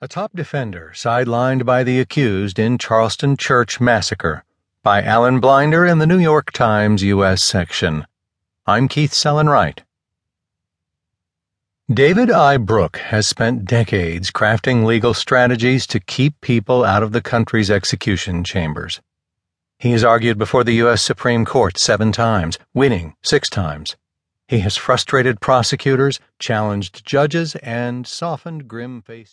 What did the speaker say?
A Top Defender Sidelined by the Accused in Charleston Church Massacre by Alan Blinder in the New York Times U.S. section. I'm Keith Sellon-Wright. David I. Bruck has spent decades crafting legal strategies to keep people out of the country's execution chambers. He has argued before the U.S. Supreme Court seven times, winning six times. He has frustrated prosecutors, challenged judges, and softened grim faced